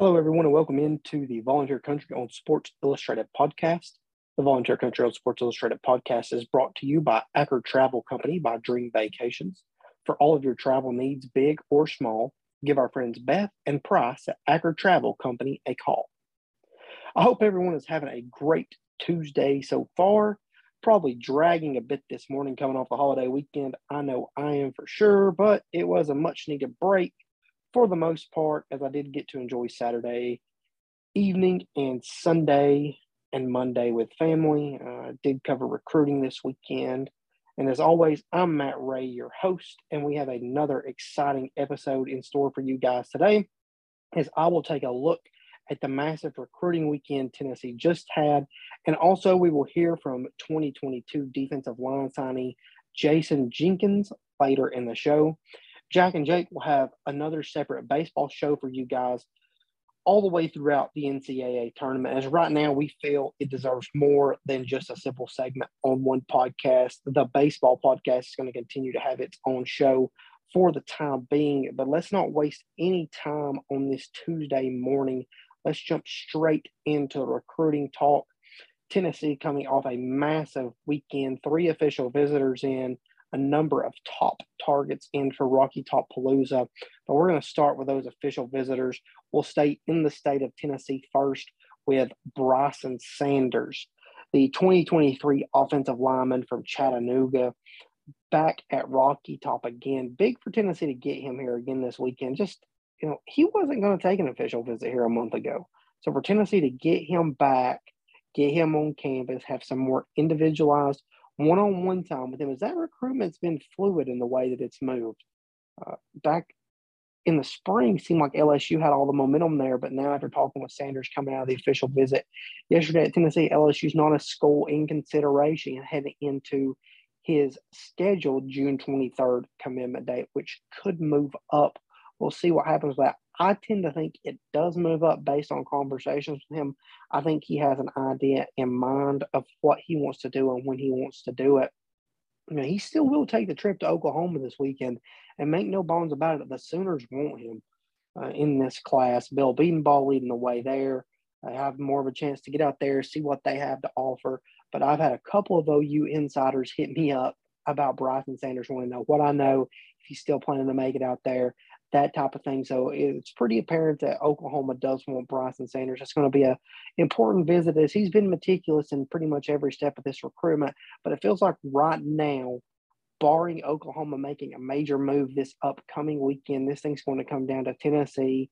Hello, everyone, and welcome into the Volunteer Country on Sports Illustrated podcast. The Volunteer Country on Sports Illustrated podcast is brought to you by Acker Travel Company by Dream Vacations. For all of your travel needs, big or small, give our friends Beth and Price at Acker Travel Company a call. I hope everyone is having a great Tuesday so far. Probably dragging a bit this morning coming off the holiday weekend. I know I am for sure, but it was a much needed break for the most part, as I did get to enjoy Saturday evening and Sunday and Monday with family. Uh, did cover recruiting this weekend. And as always, I'm Matt Ray, your host, and we have another exciting episode in store for you guys today. As I will take a look at the massive recruiting weekend Tennessee just had, and also we will hear from 2022 defensive line signee Jason Jenkins later in the show. Jack and Jake will have another separate baseball show for you guys all the way throughout the NCAA tournament. As right now, we feel it deserves more than just a simple segment on one podcast. The baseball podcast is going to continue to have its own show for the time being, but let's not waste any time on this Tuesday morning. Let's jump straight into recruiting talk. Tennessee coming off a massive weekend, three official visitors in, a number of top targets in for Rocky Top Palooza. But we're going to start with those official visitors. We'll stay in the state of Tennessee first with Bryson Sanders, the 2023 offensive lineman from Chattanooga, back at Rocky Top again. Big for Tennessee to get him here again this weekend. Just, you know, he wasn't going to take an official visit here a month ago. So for Tennessee to get him back, get him on campus, have some more individualized one-on-one time with him is that recruitment's been fluid in the way that it's moved. Uh, back in the spring, seemed like LSU had all the momentum there, but now after talking with Sanders coming out of the official visit yesterday at Tennessee, LSU's not a school in consideration heading into his scheduled June 23rd commitment date, which could move up. We'll see what happens with that. I tend to think it does move up based on conversations with him. I think he has an idea in mind of what he wants to do and when he wants to do it. You know, he still will take the trip to Oklahoma this weekend, and make no bones about it, the Sooners want him uh, in this class. Bill Bedenbaugh leading the way there. I have more of a chance to get out there, see what they have to offer. But I've had a couple of OU insiders hit me up about Bryson Sanders wanting to know what I know if he's still planning to make it out there that type of thing. So it's pretty apparent that Oklahoma does want Bryson Sanders. It's going to be a important visit as he's been meticulous in pretty much every step of this recruitment. But it feels like right now, barring Oklahoma making a major move this upcoming weekend, this thing's going to come down to Tennessee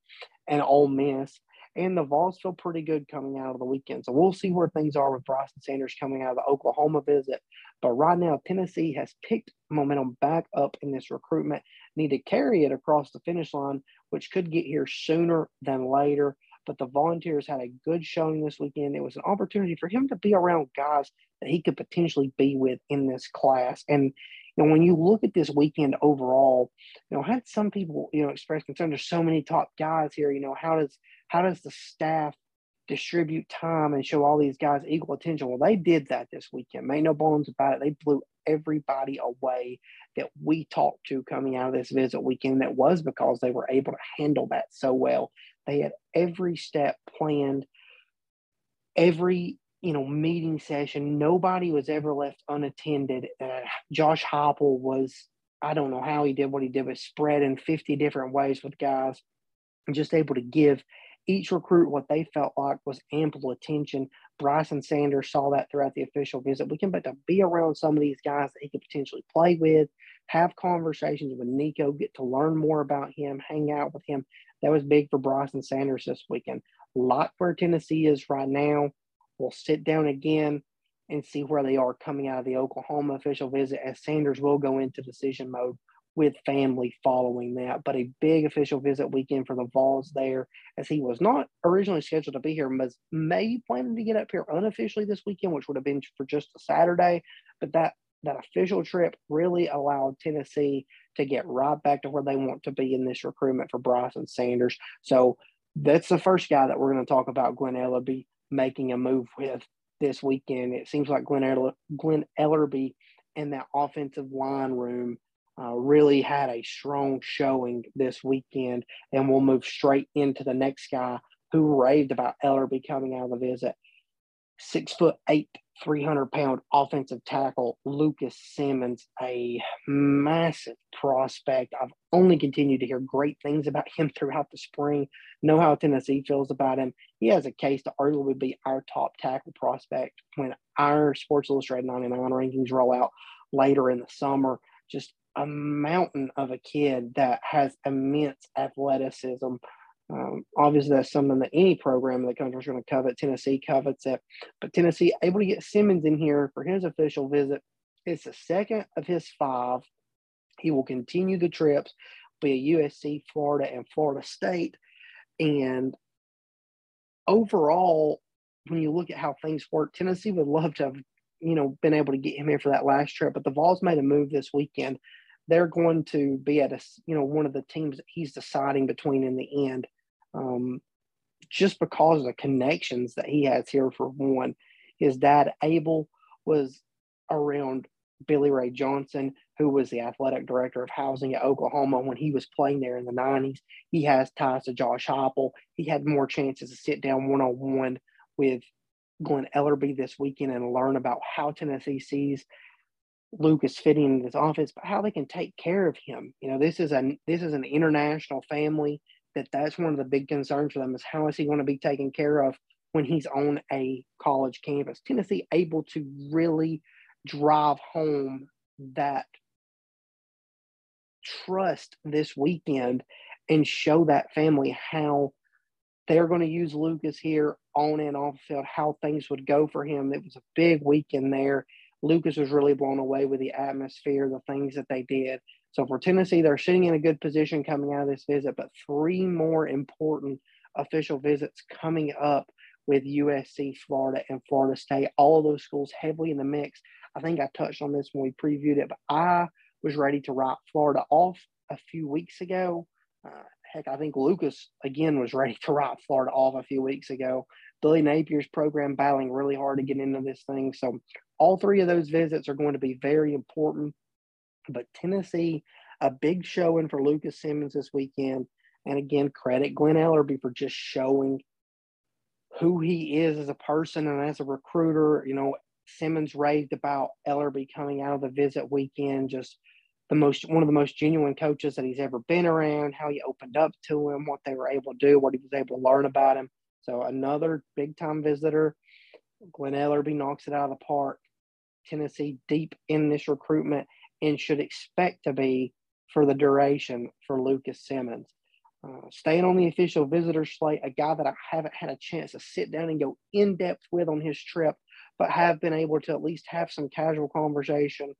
and Ole Miss. And the Vols feel pretty good coming out of the weekend. So we'll see where things are with Bryson Sanders coming out of the Oklahoma visit. But right now, Tennessee has picked momentum back up in this recruitment need to carry it across the finish line, which could get here sooner than later. But the Volunteers had a good showing this weekend. It was an opportunity for him to be around guys that he could potentially be with in this class. And you know, when you look at this weekend overall, you know, had some people, you know, express concern. There's so many top guys here. You know, how does how does the staff distribute time and show all these guys equal attention. Well, they did that this weekend. Made no bones about it. They blew everybody away that we talked to coming out of this visit weekend. That was because they were able to handle that so well. They had every step planned, every you know meeting session. Nobody was ever left unattended. Uh, Josh Heupel was I don't know how he did what he did, but spread in 50 different ways with guys, and just able to give each recruit what they felt like was ample attention. Bryson Sanders saw that throughout the official visit. We can but to be around some of these guys that he could potentially play with, have conversations with Nico, get to learn more about him, hang out with him. That was big for Bryson Sanders this weekend. Like where Tennessee is right now. We'll sit down again and see where they are coming out of the Oklahoma official visit as Sanders will go into decision mode with family following that. But a big official visit weekend for the Vols there, as he was not originally scheduled to be here, was may planning to get up here unofficially this weekend, which would have been for just a Saturday. But that that official trip really allowed Tennessee to get right back to where they want to be in this recruitment for Bryson Sanders. So that's the first guy that we're going to talk about, Glen Elarbee making a move with this weekend. It seems like Glen, Eller- Glen Elarbee and that offensive line room uh, really had a strong showing this weekend. And we'll move straight into the next guy who raved about Elarbee coming out of the visit. Six foot eight, 300 pound offensive tackle, Lucas Simmons, a massive prospect. I've only continued to hear great things about him throughout the spring. Know how Tennessee feels about him. He has a case to arguably be our top tackle prospect when our Sports Illustrated 99 rankings roll out later in the summer. Just a mountain of a kid that has immense athleticism. Um, obviously, that's something that any program in the country is going to covet. Tennessee covets it, but Tennessee able to get Simmons in here for his official visit. It's the second of his five. He will continue the trips, be a USC, Florida, and Florida State. And overall, when you look at how things work, Tennessee would love to have, you know, been able to get him in for that last trip. But the Vols made a move this weekend they're going to be at a you know one of the teams that he's deciding between in the end um, just because of the connections that he has here for one. His dad abel was around billy ray johnson who was the athletic director of housing at oklahoma when he was playing there in the 90s he has ties to josh heupel. He had more chances to sit down one-on-one with glenn elarbee this weekend and learn about how tennessee sees Lucas fitting in this office, but how they can take care of him. You know, this is a this is an international family. That that's one of the big concerns for them is how is he going to be taken care of when he's on a college campus? Tennessee able to really drive home that trust this weekend and show that family how they're going to use Lucas here on and off field, how things would go for him. It was a big weekend there. Lucas was really blown away with the atmosphere, the things that they did. So for Tennessee, they're sitting in a good position coming out of this visit, but three more important official visits coming up with USC, Florida, and Florida State. All of those schools heavily in the mix. I think I touched on this when we previewed it, but I was ready to write Florida off a few weeks ago. Uh, heck, I think Lucas again was ready to write Florida off a few weeks ago. Billy Napier's program battling really hard to get into this thing. So all three of those visits are going to be very important. But Tennessee, a big showing for Lucas Simmons this weekend. And again, credit Glenn Elarbee for just showing who he is as a person and as a recruiter. You know, Simmons raved about Elarbee coming out of the visit weekend, just the most one of the most genuine coaches that he's ever been around, how he opened up to him, what they were able to do, what he was able to learn about him. So another big time visitor. Glenn Elarbee knocks it out of the park. Tennessee deep in this recruitment and should expect to be for the duration for Lucas Simmons. Uh, staying on the official visitor slate, a guy that I haven't had a chance to sit down and go in depth with on his trip, but have been able to at least have some casual conversation.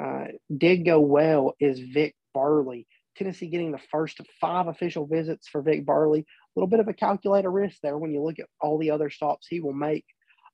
Uh, did go well is Vic Burley. Tennessee getting the first of five official visits for Vic Burley. A little bit of a calculated risk there when you look at all the other stops he will make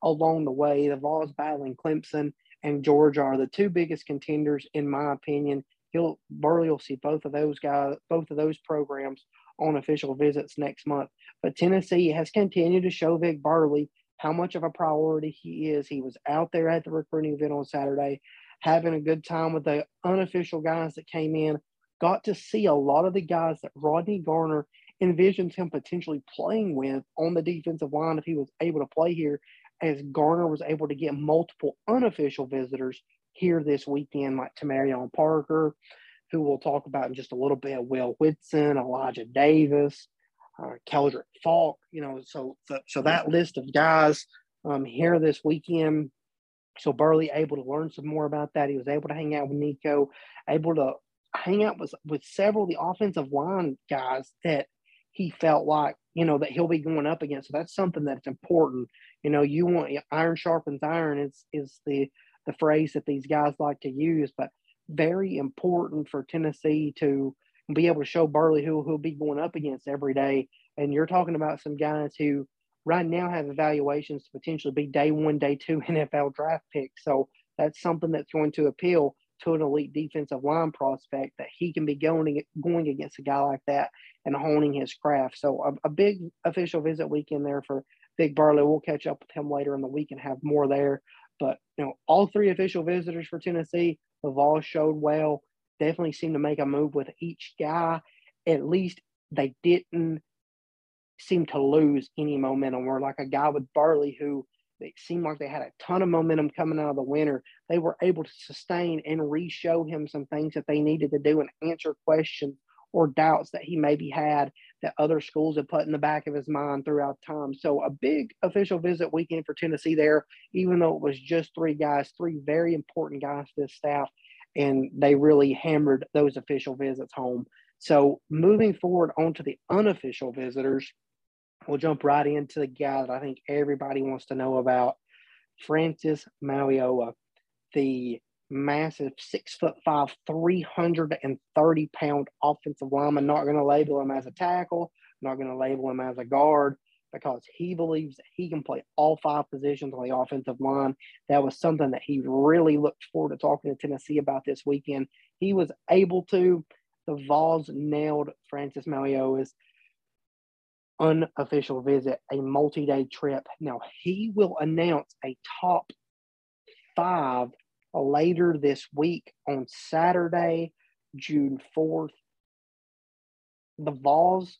along the way. The Vols battling Clemson and Georgia are the two biggest contenders, in my opinion. He'll Burley will see both of those guys, both of those programs on official visits next month. But Tennessee has continued to show Vic Burley how much of a priority he is. He was out there at the recruiting event on Saturday, having a good time with the unofficial guys that came in. Got to see a lot of the guys that Rodney Garner envisions him potentially playing with on the defensive line if he was able to play here as Garner was able to get multiple unofficial visitors here this weekend, like Tamarion Parker, who we'll talk about in just a little bit, Will Whitson, Elijah Davis, uh, Keldrick Faulk, you know, so, so, that list of guys um, here this weekend. So Burley able to learn some more about that. He was able to hang out with Nico, able to hang out with with several of the offensive line guys that he felt like you know that he'll be going up against. So that's something that's important. You know, you want iron sharpens iron is is the the phrase that these guys like to use, but very important for Tennessee to be able to show Burley who he'll be going up against every day. And you're talking about some guys who right now have evaluations to potentially be day one, day two NFL draft picks. So that's something that's going to appeal to an elite defensive line prospect that he can be going going against a guy like that and honing his craft. So a, a big official visit weekend there for Vic Burley. We'll catch up with him later in the week and have more there. But you know, all three official visitors for Tennessee have all showed well. Definitely seem to make a move with each guy. At least they didn't seem to lose any momentum. Or like a guy with Burley who it seemed like they had a ton of momentum coming out of the winter. They were able to sustain and re-show him some things that they needed to do and answer questions or doubts that he maybe had that other schools had put in the back of his mind throughout time. So a big official visit weekend for Tennessee there, even though it was just three guys, three very important guys to this staff, and they really hammered those official visits home. So moving forward onto the unofficial visitors, we'll jump right into the guy that I think everybody wants to know about, Francis Mauigoa, the massive six foot five, 330 pound offensive lineman. Not going to label him as a tackle, not going to label him as a guard because he believes that he can play all five positions on the offensive line. That was something that he really looked forward to talking to Tennessee about this weekend. He was able to. The Vols nailed Francis Mauigoa's unofficial visit, a multi day trip. Now, he will announce a top five later this week on Saturday, June 4th. The Vols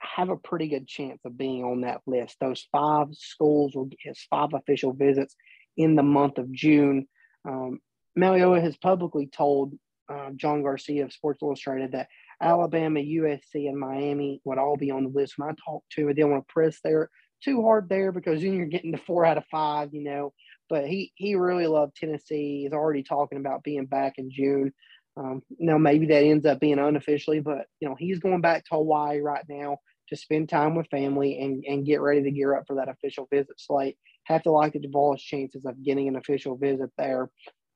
have a pretty good chance of being on that list. Those five schools will get his five official visits in the month of June. Um, Mauigoa has publicly told uh, John Garcia of Sports Illustrated that Alabama, USC, and Miami would all be on the list. When I talked to I didn't want to press there too hard there because then you're getting to four out of five, you know. But he he really loved Tennessee. He's already talking about being back in June. Um, now maybe that ends up being unofficially, but you know he's going back to Hawaii right now to spend time with family and and get ready to gear up for that official visit slate. Have to like the Duval's chances of getting an official visit there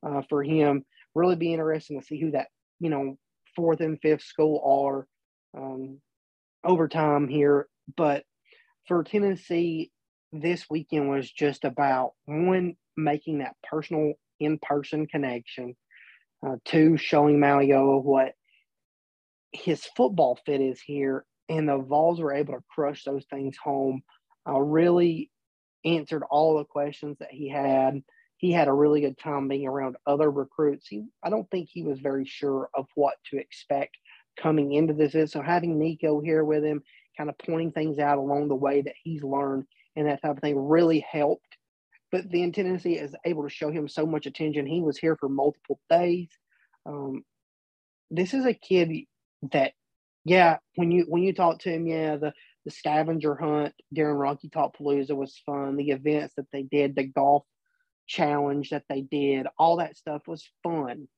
uh, for him. Really be interesting to see who that you know fourth and fifth school are um, over time here. But for Tennessee, this weekend was just about one, making that personal in person connection, uh, two, showing Mauigoa what his football fit is here. And the Vols were able to crush those things home. Uh, really answered all the questions that he had he had a really good time being around other recruits. He, I don't think he was very sure of what to expect coming into this. So having Nico here with him, kind of pointing things out along the way that he's learned and that type of thing really helped. But the Tennessee is able to show him so much attention. He was here for multiple days. Um, this is a kid that, yeah, when you when you talk to him, yeah, the the scavenger hunt during Rocky Top Palooza was fun. The events that they did, the golf challenge that they did, all that stuff was fun.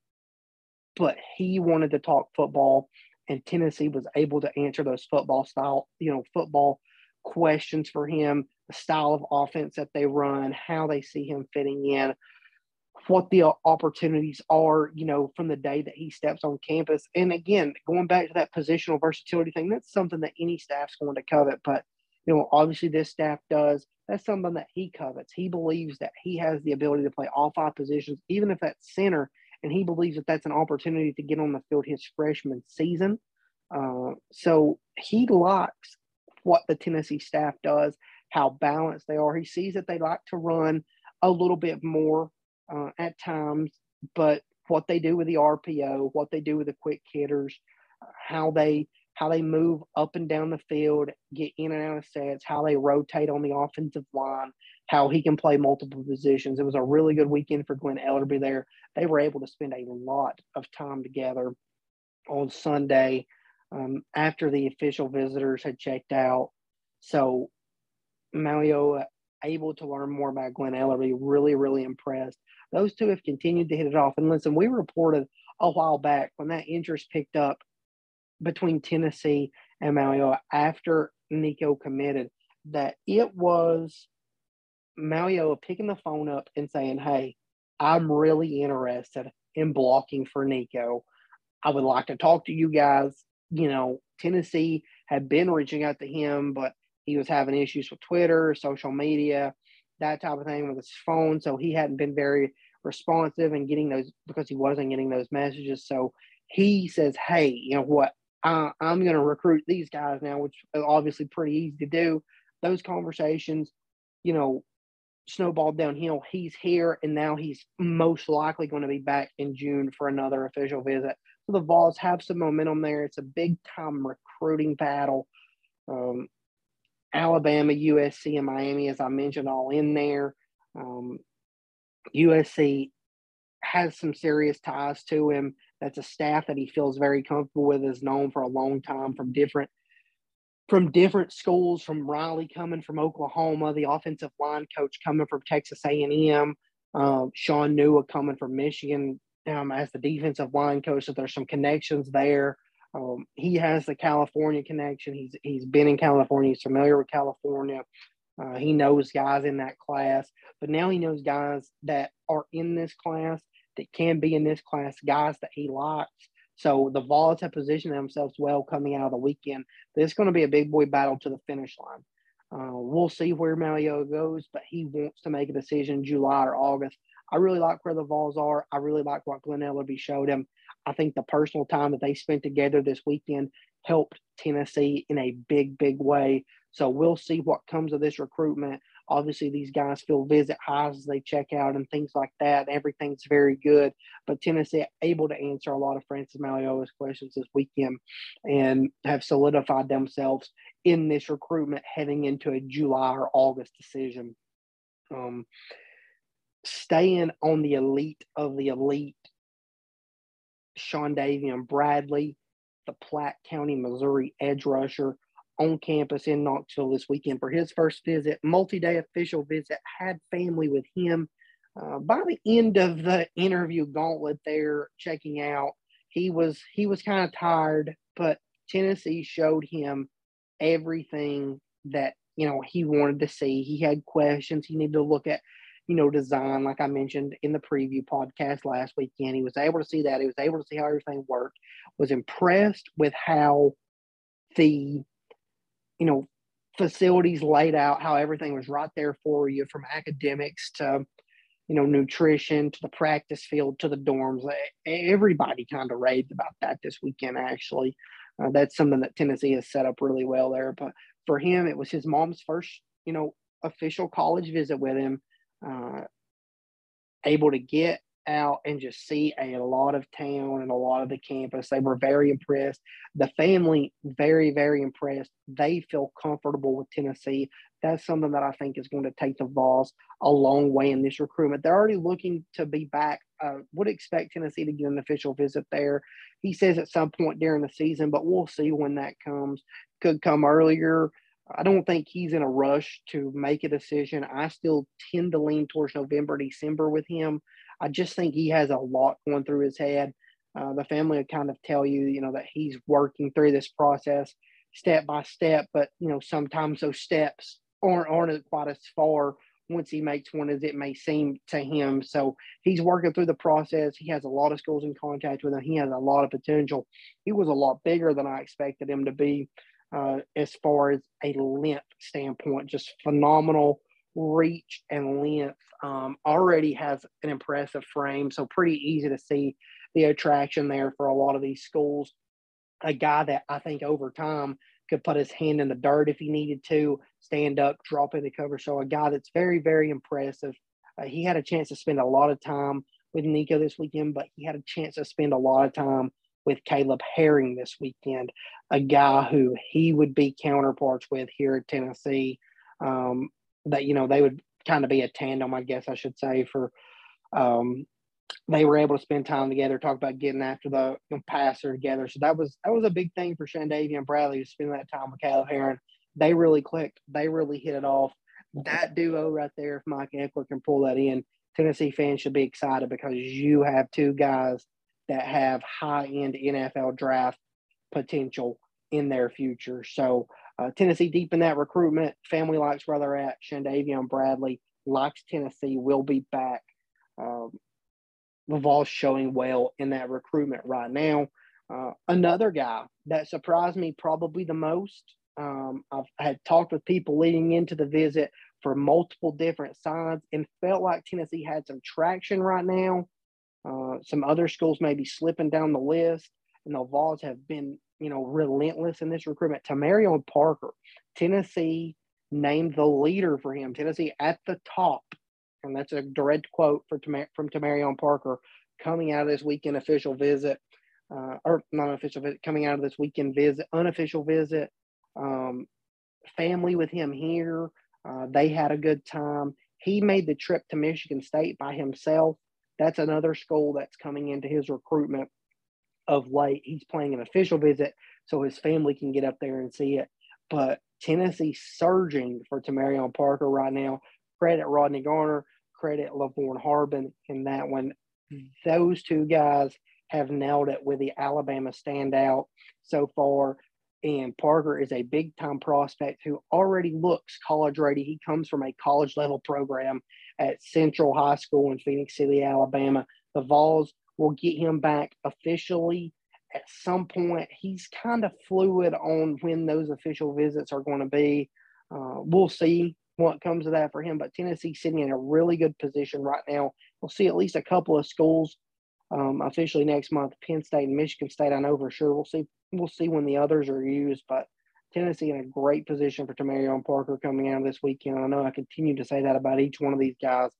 But he wanted to talk football, and Tennessee was able to answer those football style, you know, football questions for him, the style of offense that they run, how they see him fitting in, what the opportunities are, you know, from the day that he steps on campus. And again, going back to that positional versatility thing, that's something that any staff's going to covet. But, you know, obviously this staff does. That's something that he covets. He believes that he has the ability to play all five positions, even if that's center, and he believes that that's an opportunity to get on the field his freshman season. Uh, so he likes what the Tennessee staff does, how balanced they are. He sees that they like to run a little bit more uh, at times, but what they do with the RPO, what they do with the quick hitters, how they how they move up and down the field, get in and out of sets, how they rotate on the offensive line, how he can play multiple positions. It was a really good weekend for Glenn Elarbee there. They were able to spend a lot of time together on Sunday um, after the official visitors had checked out. So Mauigoa able to learn more about Glenn Elarbee, really, really impressed. Those two have continued to hit it off. And listen, we reported a while back when that interest picked up between Tennessee and Mauigoa after Nico committed that it was Mauigoa picking the phone up and saying, Hey, I'm really interested in blocking for Nico. I would like to talk to you guys. You know, Tennessee had been reaching out to him, but he was having issues with Twitter, social media, that type of thing with his phone. So he hadn't been very responsive and getting those because he wasn't getting those messages. So he says, Hey, you know what? uh, I'm going to recruit these guys now, which is obviously pretty easy to do. Those conversations, you know, snowballed downhill. He's here, and now he's most likely going to be back in June for another official visit. The Vols have some momentum there. It's a big time recruiting battle. Um, Alabama, USC, and Miami, as I mentioned, all in there. Um, USC has some serious ties to him. That's a staff that he feels very comfortable with, is known for a long time from different from different schools. From Riley coming from Oklahoma, the offensive line coach coming from Texas A and M, uh, Shaun Nua coming from Michigan um, as the defensive line coach. So there's some connections there. Um, he has the California connection. He's he's been in California. He's familiar with California. Uh, he knows guys in that class, but now he knows guys that are in this class that can be in this class, guys that he likes. So the Vols have positioned themselves well coming out of the weekend. This is going to be a big boy battle to the finish line. Uh, we'll see where Mario goes, but he wants to make a decision July or August. I really like where the Vols are. I really like what Glenn Elarbee showed him. I think the personal time that they spent together this weekend helped Tennessee in a big, big way. So we'll see what comes of this recruitment. Obviously, these guys feel visit highs as they check out and things like that. Everything's very good. But Tennessee able to answer a lot of Francis Mauigoa's questions this weekend and have solidified themselves in this recruitment heading into a July or August decision. Um, staying on the elite of the elite, Shawndavian Bradley, the Platte County, Missouri edge rusher, on campus in Knoxville this weekend for his first visit, multi day official visit, had family with him. Uh, by the end of the interview gauntlet there, checking out, he was he was kind of tired, but Tennessee showed him everything that you know he wanted to see. He had questions. He needed to look at you know design, like I mentioned in the preview podcast last weekend. He was able to see that. He was able to see how everything worked. Was impressed with how the you know, facilities laid out, how everything was right there for you from academics to, you know, nutrition to the practice field to the dorms. Everybody kind of raved about that this weekend, actually. Uh, that's something that Tennessee has set up really well there. But for him, it was his mom's first, you know, official college visit with him. Uh, able to get out and just see a lot of town and a lot of the campus. They were very impressed. The family, very, very impressed. They feel comfortable with Tennessee. That's something that I think is going to take the Vols a long way in this recruitment. They're already looking to be back. Uh, would expect Tennessee to get an official visit there. He says at some point during the season, but we'll see when that comes. Could come earlier. I don't think he's in a rush to make a decision. I still tend to lean towards November, December with him. I just think he has a lot going through his head. Uh, the family would kind of tell you, you know, that he's working through this process step by step, but you know, sometimes those steps aren't aren't quite as far once he makes one as it may seem to him. So he's working through the process. He has a lot of schools in contact with him. He has a lot of potential. He was a lot bigger than I expected him to be uh, as far as a length standpoint. Just phenomenal reach and length um, already has an impressive frame, so pretty easy to see the attraction there for a lot of these schools. A guy that I think over time could put his hand in the dirt if he needed to, stand up, drop in the cover. So a guy that's very, very impressive. Uh, he had a chance to spend a lot of time with Nico this weekend, but he had a chance to spend a lot of time with Caleb Herring this weekend, a guy who he would be counterparts with here at Tennessee. Um, that you know they would kind of be a tandem, I guess I should say, for um, they were able to spend time together, talk about getting after the passer together. So that was that was a big thing for Shandavian Bradley to spend that time with Caleb Herring. They really clicked. They really hit it off. That duo right there, if Mike Ekeler can pull that in, Tennessee fans should be excited because you have two guys that have high end NFL draft potential in their future. So uh, Tennessee deep in that recruitment. Family likes where they're at. Shandavian Bradley likes Tennessee. Will be back. Um, Vols showing well in that recruitment right now. Uh, another guy that surprised me probably the most. Um, I've had talked with people leading into the visit for multiple different sides and felt like Tennessee had some traction right now. Uh, some other schools may be slipping down the list, and the Vols have been you know, relentless in this recruitment. Tamarion Parker, Tennessee named the leader for him. Tennessee at the top, and that's a direct quote for from Tamarion Parker coming out of this weekend official visit, uh, or not official visit, coming out of this weekend visit, unofficial visit. Um, family with him here. Uh, they had a good time. He made the trip to Michigan State by himself. That's another school that's coming into his recruitment of late. He's playing an official visit so his family can get up there and see it. But Tennessee surging for Tamarion Parker right now. Credit Rodney Garner, credit Lavorne Harbin in that one. Those two guys have nailed it with the Alabama standout so far. And Parker is a big time prospect who already looks college ready. He comes from a college level program at Central High School in Phenix City, Alabama. The Vols will get him back officially at some point. He's kind of fluid on when those official visits are going to be. Uh, we'll see what comes of that for him. But Tennessee sitting in a really good position right now. We'll see at least a couple of schools um, officially next month. Penn State and Michigan State, I know for sure. We'll see. We'll see when the others are used, but Tennessee in a great position for Tamarion Parker coming out of this weekend. I know I continue to say that about each one of these guys,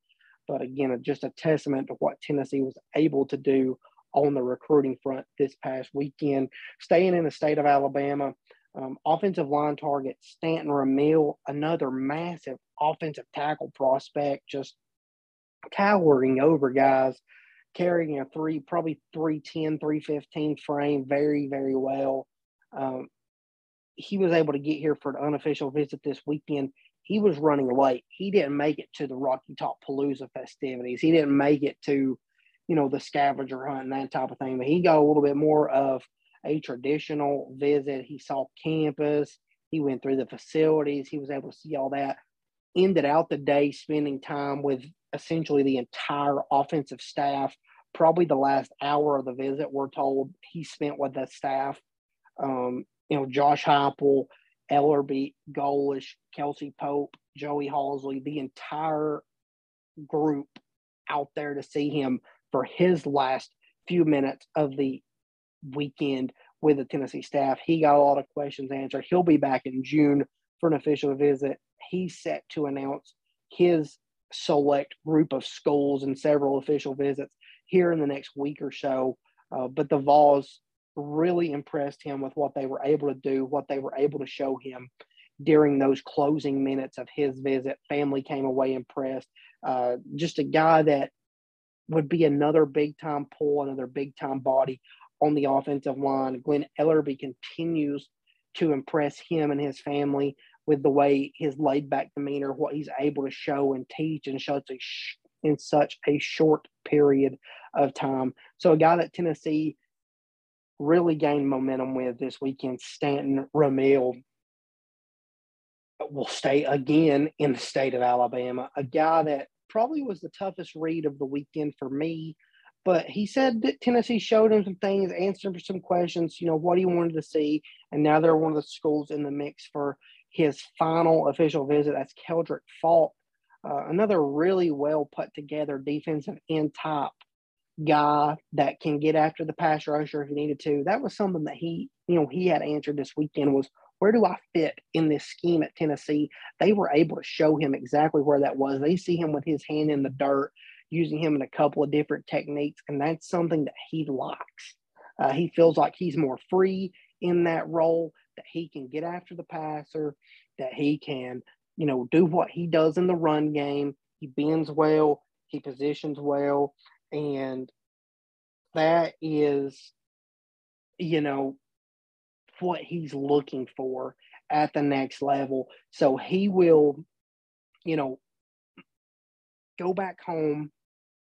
but again, just a testament to what Tennessee was able to do on the recruiting front this past weekend. Staying in the state of Alabama, um, offensive line target Stanton Ramil, another massive offensive tackle prospect, just towering over guys, carrying a three, probably 310, 315 frame very, very well. Um, he was able to get here for an unofficial visit this weekend. He was running late. He didn't make it to the Rocky Top Palooza festivities. He didn't make it to, you know, the scavenger hunt and that type of thing. But he got a little bit more of a traditional visit. He saw campus. He went through the facilities. He was able to see all that. Ended out the day spending time with essentially the entire offensive staff. Probably the last hour of the visit, we're told he spent with the staff. Um, you know, Josh Heupel, Elarbee, Golesh, Kelsey Pope, Joey Halzle, the entire group out there to see him for his last few minutes of the weekend with the Tennessee staff. He got a lot of questions answered. He'll be back in June for an official visit. He's set to announce his select group of schools and several official visits here in the next week or so. Uh, but the Vols really impressed him with what they were able to do, what they were able to show him during those closing minutes of his visit. Family came away impressed. Uh, just a guy that would be another big time pull, another big time body on the offensive line. Glenn Elarbee continues to impress him and his family with the way his laid back demeanor, what he's able to show and teach in such a in such a short period of time. So a guy that Tennessee really gained momentum with this weekend, Stanton Ramil will stay again in the state of Alabama. A guy that probably was the toughest read of the weekend for me but he said that Tennessee showed him some things, answered some questions, you know, what he wanted to see. And now they're one of the schools in the mix for his final official visit. That's Keldrick Faulk, uh, another really well put together defensive end top guy that can get after the pass rusher if he needed to. That was something that he, you know, he had answered this weekend was where do I fit in this scheme at Tennessee? They were able to show him exactly where that was. They see him with his hand in the dirt using him in a couple of different techniques, and that's something that he likes. Uh, he feels like he's more free in that role, that he can get after the passer, that he can, you know, do what he does in the run game. He bends well, he positions well, and that is, you know, what he's looking for at the next level. So he will, you know, go back home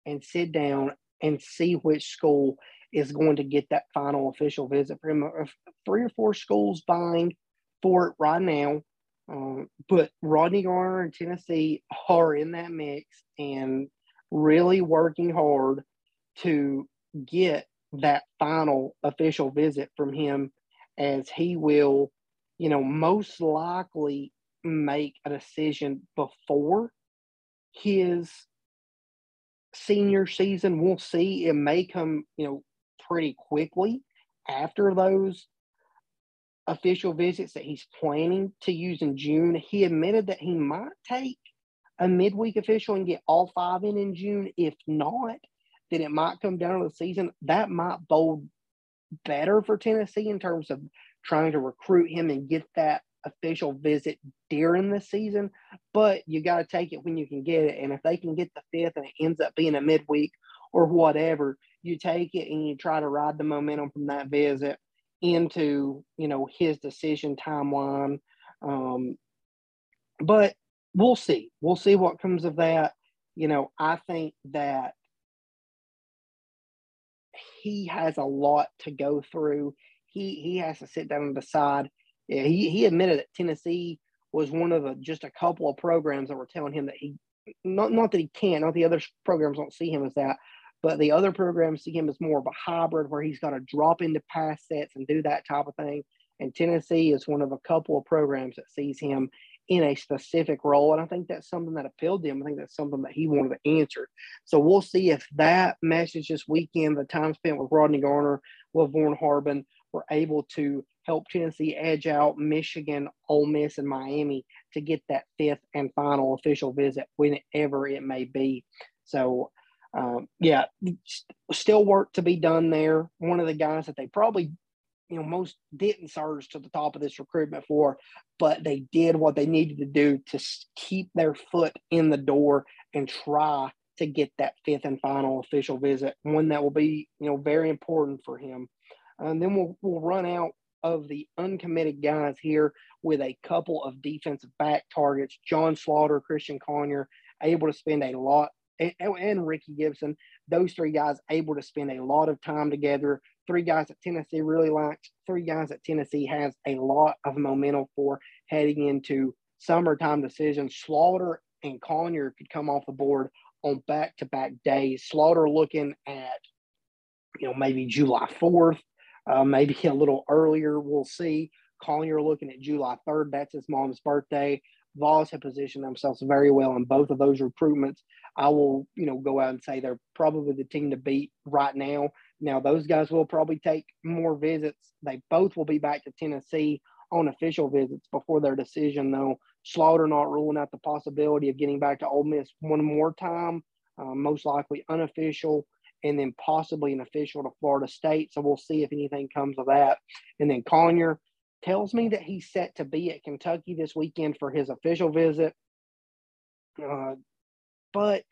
and sit down and see which school is going to get that final official visit for him. Uh, three or four schools vying for it right now. Um, but Rodney Garner and Tennessee are in that mix and really working hard to get that final official visit from him as he will, you know, most likely make a decision before his senior season. We'll see. It may come, you know, pretty quickly after those official visits that he's planning to use in June. He admitted that he might take a midweek official and get all five in in June. If not, then it might come down to the season. That might bode better for Tennessee in terms of trying to recruit him and get that official visit during the season, but you got to take it when you can get it. And if they can get the fifth and it ends up being a midweek or whatever, you take it and you try to ride the momentum from that visit into you know his decision timeline. Um, but we'll see. We'll see what comes of that. You know, I think that he has a lot to go through. He he has to sit down and decide. Yeah, he he admitted that Tennessee was one of the just a couple of programs that were telling him that he not not that he can't, not the other programs don't see him as that, but the other programs see him as more of a hybrid where he's got to drop into pass sets and do that type of thing. And Tennessee is one of a couple of programs that sees him in a specific role. And I think that's something that appealed to him. I think that's something that he wanted to answer. So we'll see if that message this weekend, the time spent with Rodney Garner, with Vaughn Harbin, were able to help Tennessee edge out Michigan, Ole Miss, and Miami to get that fifth and final official visit whenever it may be. So um, yeah, still work to be done there. One of the guys that they probably, you know, most didn't surge to the top of this recruitment for, but they did what they needed to do to keep their foot in the door and try to get that fifth and final official visit, one that will be, you know, very important for him. And then we'll we'll run out of the uncommitted guys here with a couple of defensive back targets. John Slaughter, Christian Conyer, able to spend a lot and, and Ricky Gibson, those three guys able to spend a lot of time together. Three guys that Tennessee really likes, three guys that Tennessee has a lot of momentum for heading into summertime decisions. Slaughter and Conyer could come off the board on back to back days. Slaughter looking at, you know, maybe July 4th, uh, maybe a little earlier. We'll see. Conyer looking at July 3rd. That's his mom's birthday. Vols have positioned themselves very well in both of those recruitments. I will, you know, go out and say they're probably the team to beat right now. Now, those guys will probably take more visits. They both will be back to Tennessee on official visits before their decision, though. Slaughter not ruling out the possibility of getting back to Ole Miss one more time, uh, most likely unofficial, and then possibly an official to Florida State. So we'll see if anything comes of that. And then Conyer tells me that he's set to be at Kentucky this weekend for his official visit. Uh, but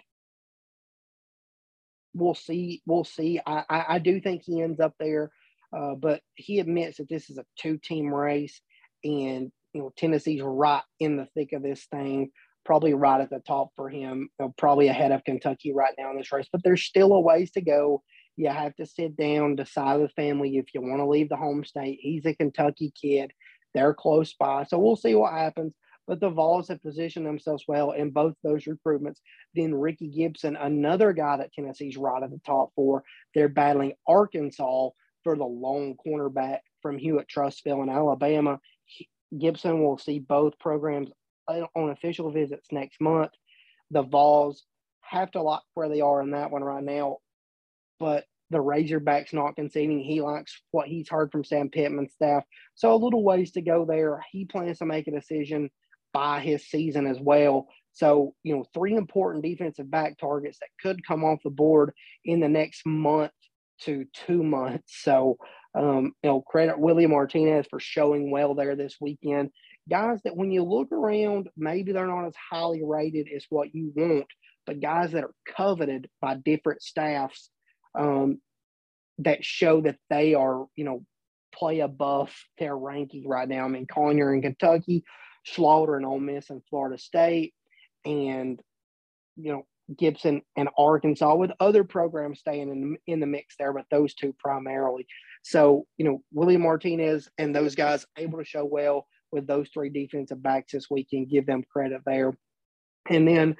we'll see. We'll see. I, I, I do think he ends up there, uh, but he admits that this is a two team race, and you know Tennessee's right in the thick of this thing, probably right at the top for him, you know, probably ahead of Kentucky right now in this race. But there's still a ways to go. You have to sit down, decide with family if you want to leave the home state. He's a Kentucky kid. They're close by. So we'll see what happens but the Vols have positioned themselves well in both those recruitments. Then Ricky Gibson, another guy that Tennessee's right at the top for, they're battling Arkansas for the lone cornerback from Hewitt-Trussville in Alabama. Gibson will see both programs on official visits next month. The Vols have to lock where they are in that one right now, but the Razorbacks not conceding. He likes what he's heard from Sam Pittman's staff. So a little ways to go there. He plans to make a decision by his season as well. So, you know, three important defensive back targets that could come off the board in the next month to two months. So, um, you know, credit Willie Martinez for showing well there this weekend. Guys that when you look around, maybe they're not as highly rated as what you want, but guys that are coveted by different staffs um, that show that they are, you know, play above their ranking right now. I mean, Conyer in Kentucky, Slaughter and Ole Miss and Florida State, and you know Gibson and Arkansas, with other programs staying in in the mix there, but those two primarily. So you know William Martinez and those guys able to show well with those three defensive backs this weekend. Give them credit there, and then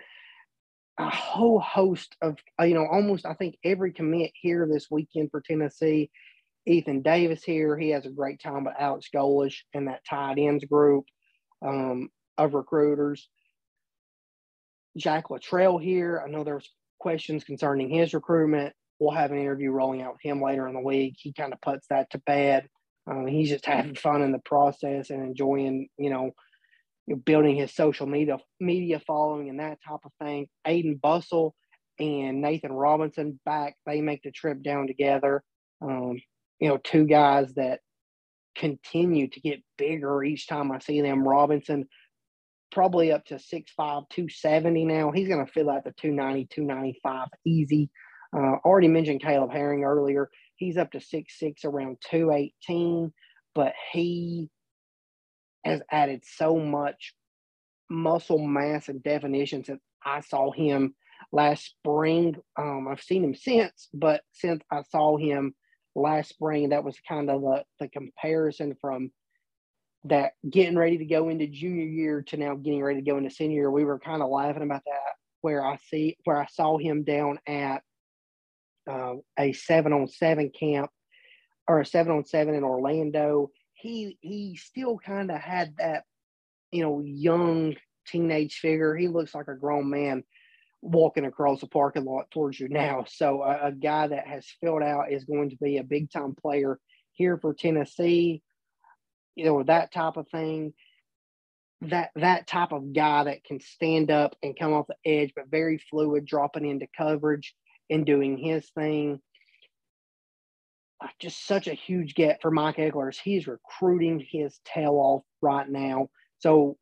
a whole host of uh, you know almost I think every commit here this weekend for Tennessee. Ethan Davis here, he has a great time with Alex Golesh and that tight ends group um, of recruiters. Jack Luttrell here. I know there's questions concerning his recruitment. We'll have an interview rolling out with him later in the week. He kind of puts that to bed. Um, he's just having fun in the process and enjoying, you know, building his social media media following and that type of thing. Aiden Bustle and Nathan Robinson back. They make the trip down together. Um, you know, two guys that continue to get bigger each time I see them. Robinson probably up to 6'5, 270 now. He's going to fill out the 290, 295 easy. Uh, already mentioned Caleb Herring earlier. He's up to 6'6, around 218, but he has added so much muscle mass and definition since I saw him last spring. Um, I've seen him since, but since I saw him last spring, that was kind of the, the comparison from that getting ready to go into junior year to now getting ready to go into senior year. We were kind of laughing about that where I see where I saw him down at uh, a seven on seven camp or a seven on seven in Orlando. He he still kind of had that, you know, young teenage figure. He looks like a grown man walking across the parking lot towards you now. So a, a guy that has filled out is going to be a big time player here for Tennessee. You know, that type of thing. That that type of guy that can stand up and come off the edge, but very fluid, dropping into coverage and doing his thing. Just such a huge get for Mike Ekeler. He's recruiting his tail off right now. So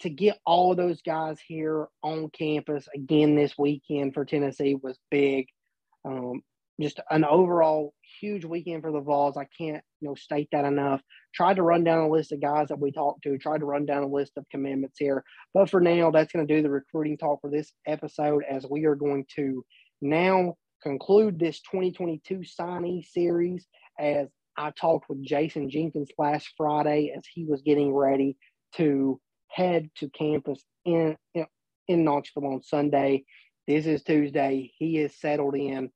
to get all of those guys here on campus again this weekend for Tennessee was big. Um, just an overall huge weekend for the Vols. I can't you know state that enough. Tried to run down a list of guys that we talked to. Tried to run down a list of commitments here, but for now, that's going to do the recruiting talk for this episode. As we are going to now conclude this 2022 signee series. As I talked with Jason Jenkins last Friday as he was getting ready to head to campus in, in, Knoxville on Sunday. This is Tuesday. He is settled in.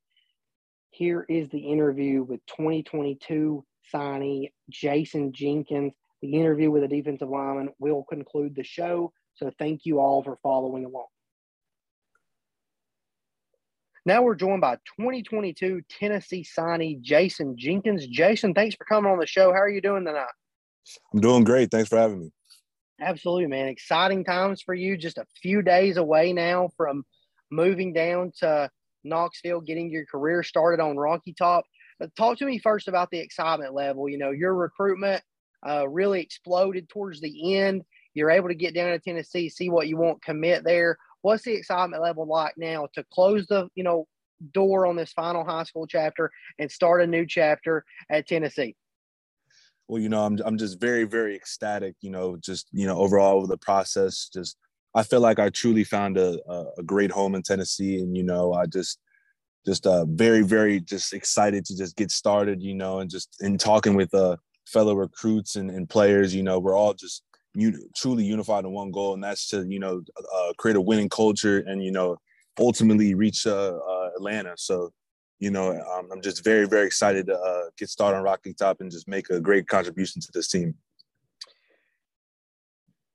Here is the interview with 2022 signee Jason Jenkins. The interview with the defensive lineman will conclude the show. So thank you all for following along. Now we're joined by 2022 Tennessee signee Jason Jenkins. Jason, thanks for coming on the show. How are you doing tonight? I'm doing great. Thanks for having me. Absolutely, man. Exciting times for you. Just a few days away now from moving down to Knoxville, getting your career started on Rocky Top. But talk to me first about the excitement level. You know, your recruitment uh, really exploded towards the end. You're able to get down to Tennessee, see what you want, commit there. What's the excitement level like now to close the you know door on this final high school chapter and start a new chapter at Tennessee? Well, you know, I'm I'm just very very ecstatic. You know, just you know overall over the process. Just I feel like I truly found a a great home in Tennessee, and you know, I just just uh very very just excited to just get started. You know, and just in talking with uh fellow recruits and, and players. You know, we're all just you truly unified in one goal, and that's to you know uh, create a winning culture and you know ultimately reach uh, uh, Atlanta. So you know, um, I'm just very, very excited to uh, get started on Rocky Top and just make a great contribution to this team.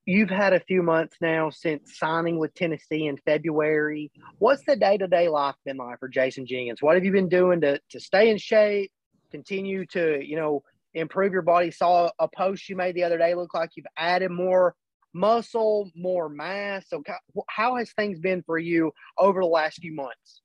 You've had a few months now since signing with Tennessee in February. What's the day to day life been like for Jason Jenkins? What have you been doing to, to stay in shape, continue to, you know, improve your body? Saw a post you made the other day look like you've added more muscle, more mass. So, how has things been for you over the last few months?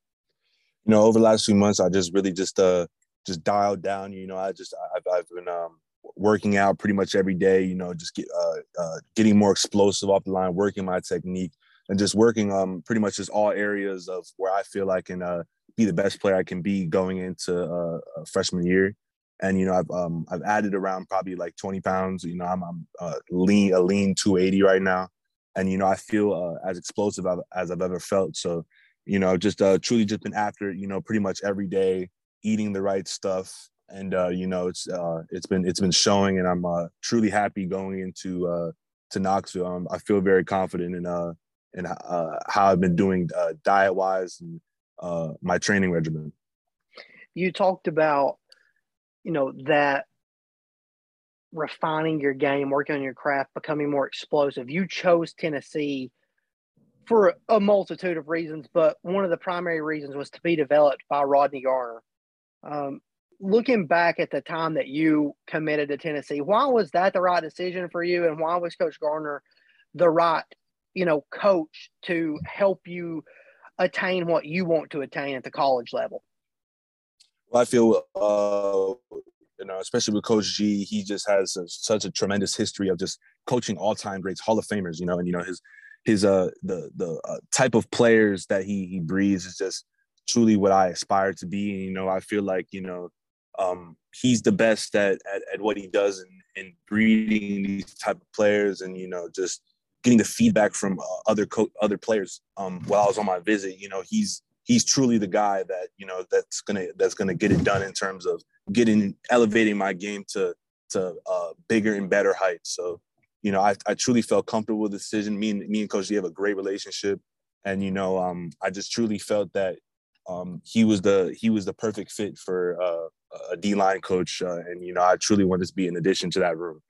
You know, over the last few months, I just really just uh just dialed down. You know, I just I've, I've been um working out pretty much every day. You know, just get uh, uh getting more explosive off the line, working my technique, and just working um pretty much just all areas of where I feel I can uh be the best player I can be going into uh, freshman year. And you know, I've um I've added around probably like 20 pounds. You know, I'm I'm uh, lean a lean 280 right now, and you know, I feel uh, as explosive as I've ever felt. So you know, just uh, truly just been after you know, pretty much every day, eating the right stuff, and uh, you know, it's uh, it's been it's been showing, and I'm uh, truly happy going into uh, to Knoxville. Um, I feel very confident in uh in uh, how I've been doing uh, diet wise and uh, my training regimen. You talked about, you know, that refining your game, working on your craft, becoming more explosive. You chose Tennessee for a multitude of reasons, but one of the primary reasons was to be developed by Rodney Garner. Um, looking back at the time that you committed to Tennessee, why was that the right decision for you, and why was Coach Garner the right, you know, coach to help you attain what you want to attain at the college level? Well, I feel uh, you know, especially with Coach G, he just has a, such a tremendous history of just coaching all-time greats, Hall of Famers. You know, and you know his his uh the the uh, type of players that he he breeds is just truly what I aspire to be. And you know, I feel like you know um, he's the best at, at, at what he does and, and breeding these type of players and you know just getting the feedback from uh, other co- other players um, while I was on my visit. You know, he's he's truly the guy that you know that's gonna that's gonna get it done in terms of getting elevating my game to to uh, bigger and better heights. So, you know, I, I truly felt comfortable with the decision. Me and me and Coach G have a great relationship, and you know, um, I just truly felt that um, he was the he was the perfect fit for uh, a D line coach, uh, and you know, I truly wanted to be an addition to that room.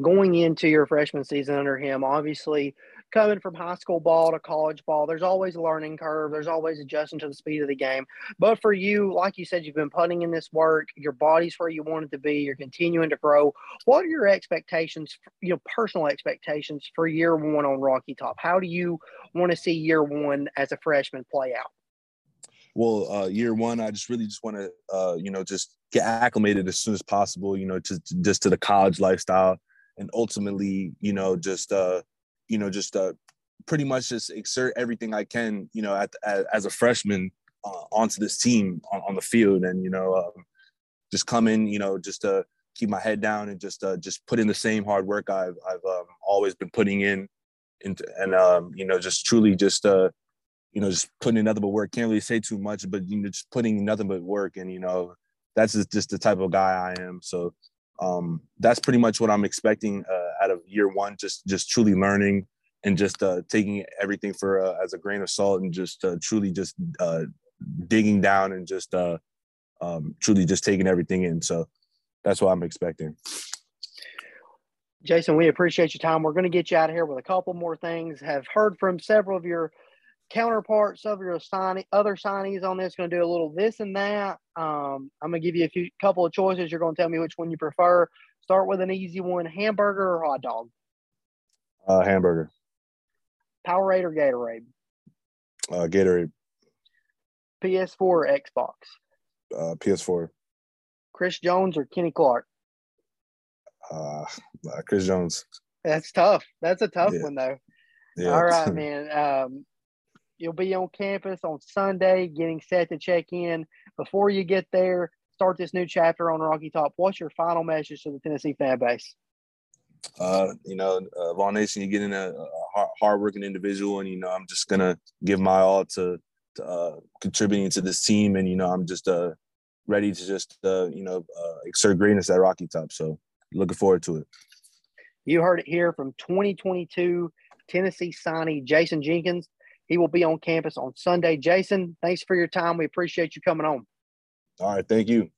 Going into your freshman season under him, obviously coming from high school ball to college ball, there's always a learning curve. There's always adjusting to the speed of the game. But for you, like you said, you've been putting in this work. Your body's where you want it to be. You're continuing to grow. What are your expectations, you know, personal expectations for year one on Rocky Top? How do you want to see year one as a freshman play out? well, uh, year one, I just really just want to, uh, you know, just get acclimated as soon as possible, you know, to, to just to the college lifestyle, and ultimately, you know, just, uh, you know, just uh, pretty much just exert everything I can, you know, at, at as a freshman uh, onto this team on, on the field, and you know, um, just come in, you know, just to keep my head down and just uh, just put in the same hard work I've I've um, always been putting in, into, and um, you know, just truly just uh, you know, just putting in nothing but work. Can't really say too much, but you know, just putting nothing but work. And you know, that's just, just the type of guy I am. So um, that's pretty much what I'm expecting uh, out of year one. Just just truly learning and just uh, taking everything for uh, as a grain of salt and just uh, truly just uh, digging down and just uh, um, truly just taking everything in. So that's what I'm expecting. Jason, we appreciate your time. We're going to get you out of here with a couple more things. Have heard from several of your counterparts of your signing, other signees on this going to do a little this and that. Um, I'm going to give you a few couple of choices. You're going to tell me which one you prefer. Start with an easy one: hamburger or hot dog. Uh, hamburger. Powerade or Gatorade. Uh, Gatorade. PS4 or Xbox. Uh, PS4. Chris Jones or Kenny Clark. Uh, uh Chris Jones. That's tough. That's a tough yeah. one though. Yeah. All right, man. Um, You'll be on campus on Sunday, getting set to check in. Before you get there, start this new chapter on Rocky Top. What's your final message to the Tennessee fan base? Uh, you know, uh, Vol Nation, you're getting a, a hardworking individual, and you know, I'm just gonna give my all to, to uh, contributing to this team, and you know, I'm just uh, ready to just uh, you know uh, exert greatness at Rocky Top. So, looking forward to it. You heard it here from 2022 Tennessee signee Jason Jenkins. He will be on campus on Sunday. Jason, thanks for your time. We appreciate you coming on. All right. Thank you.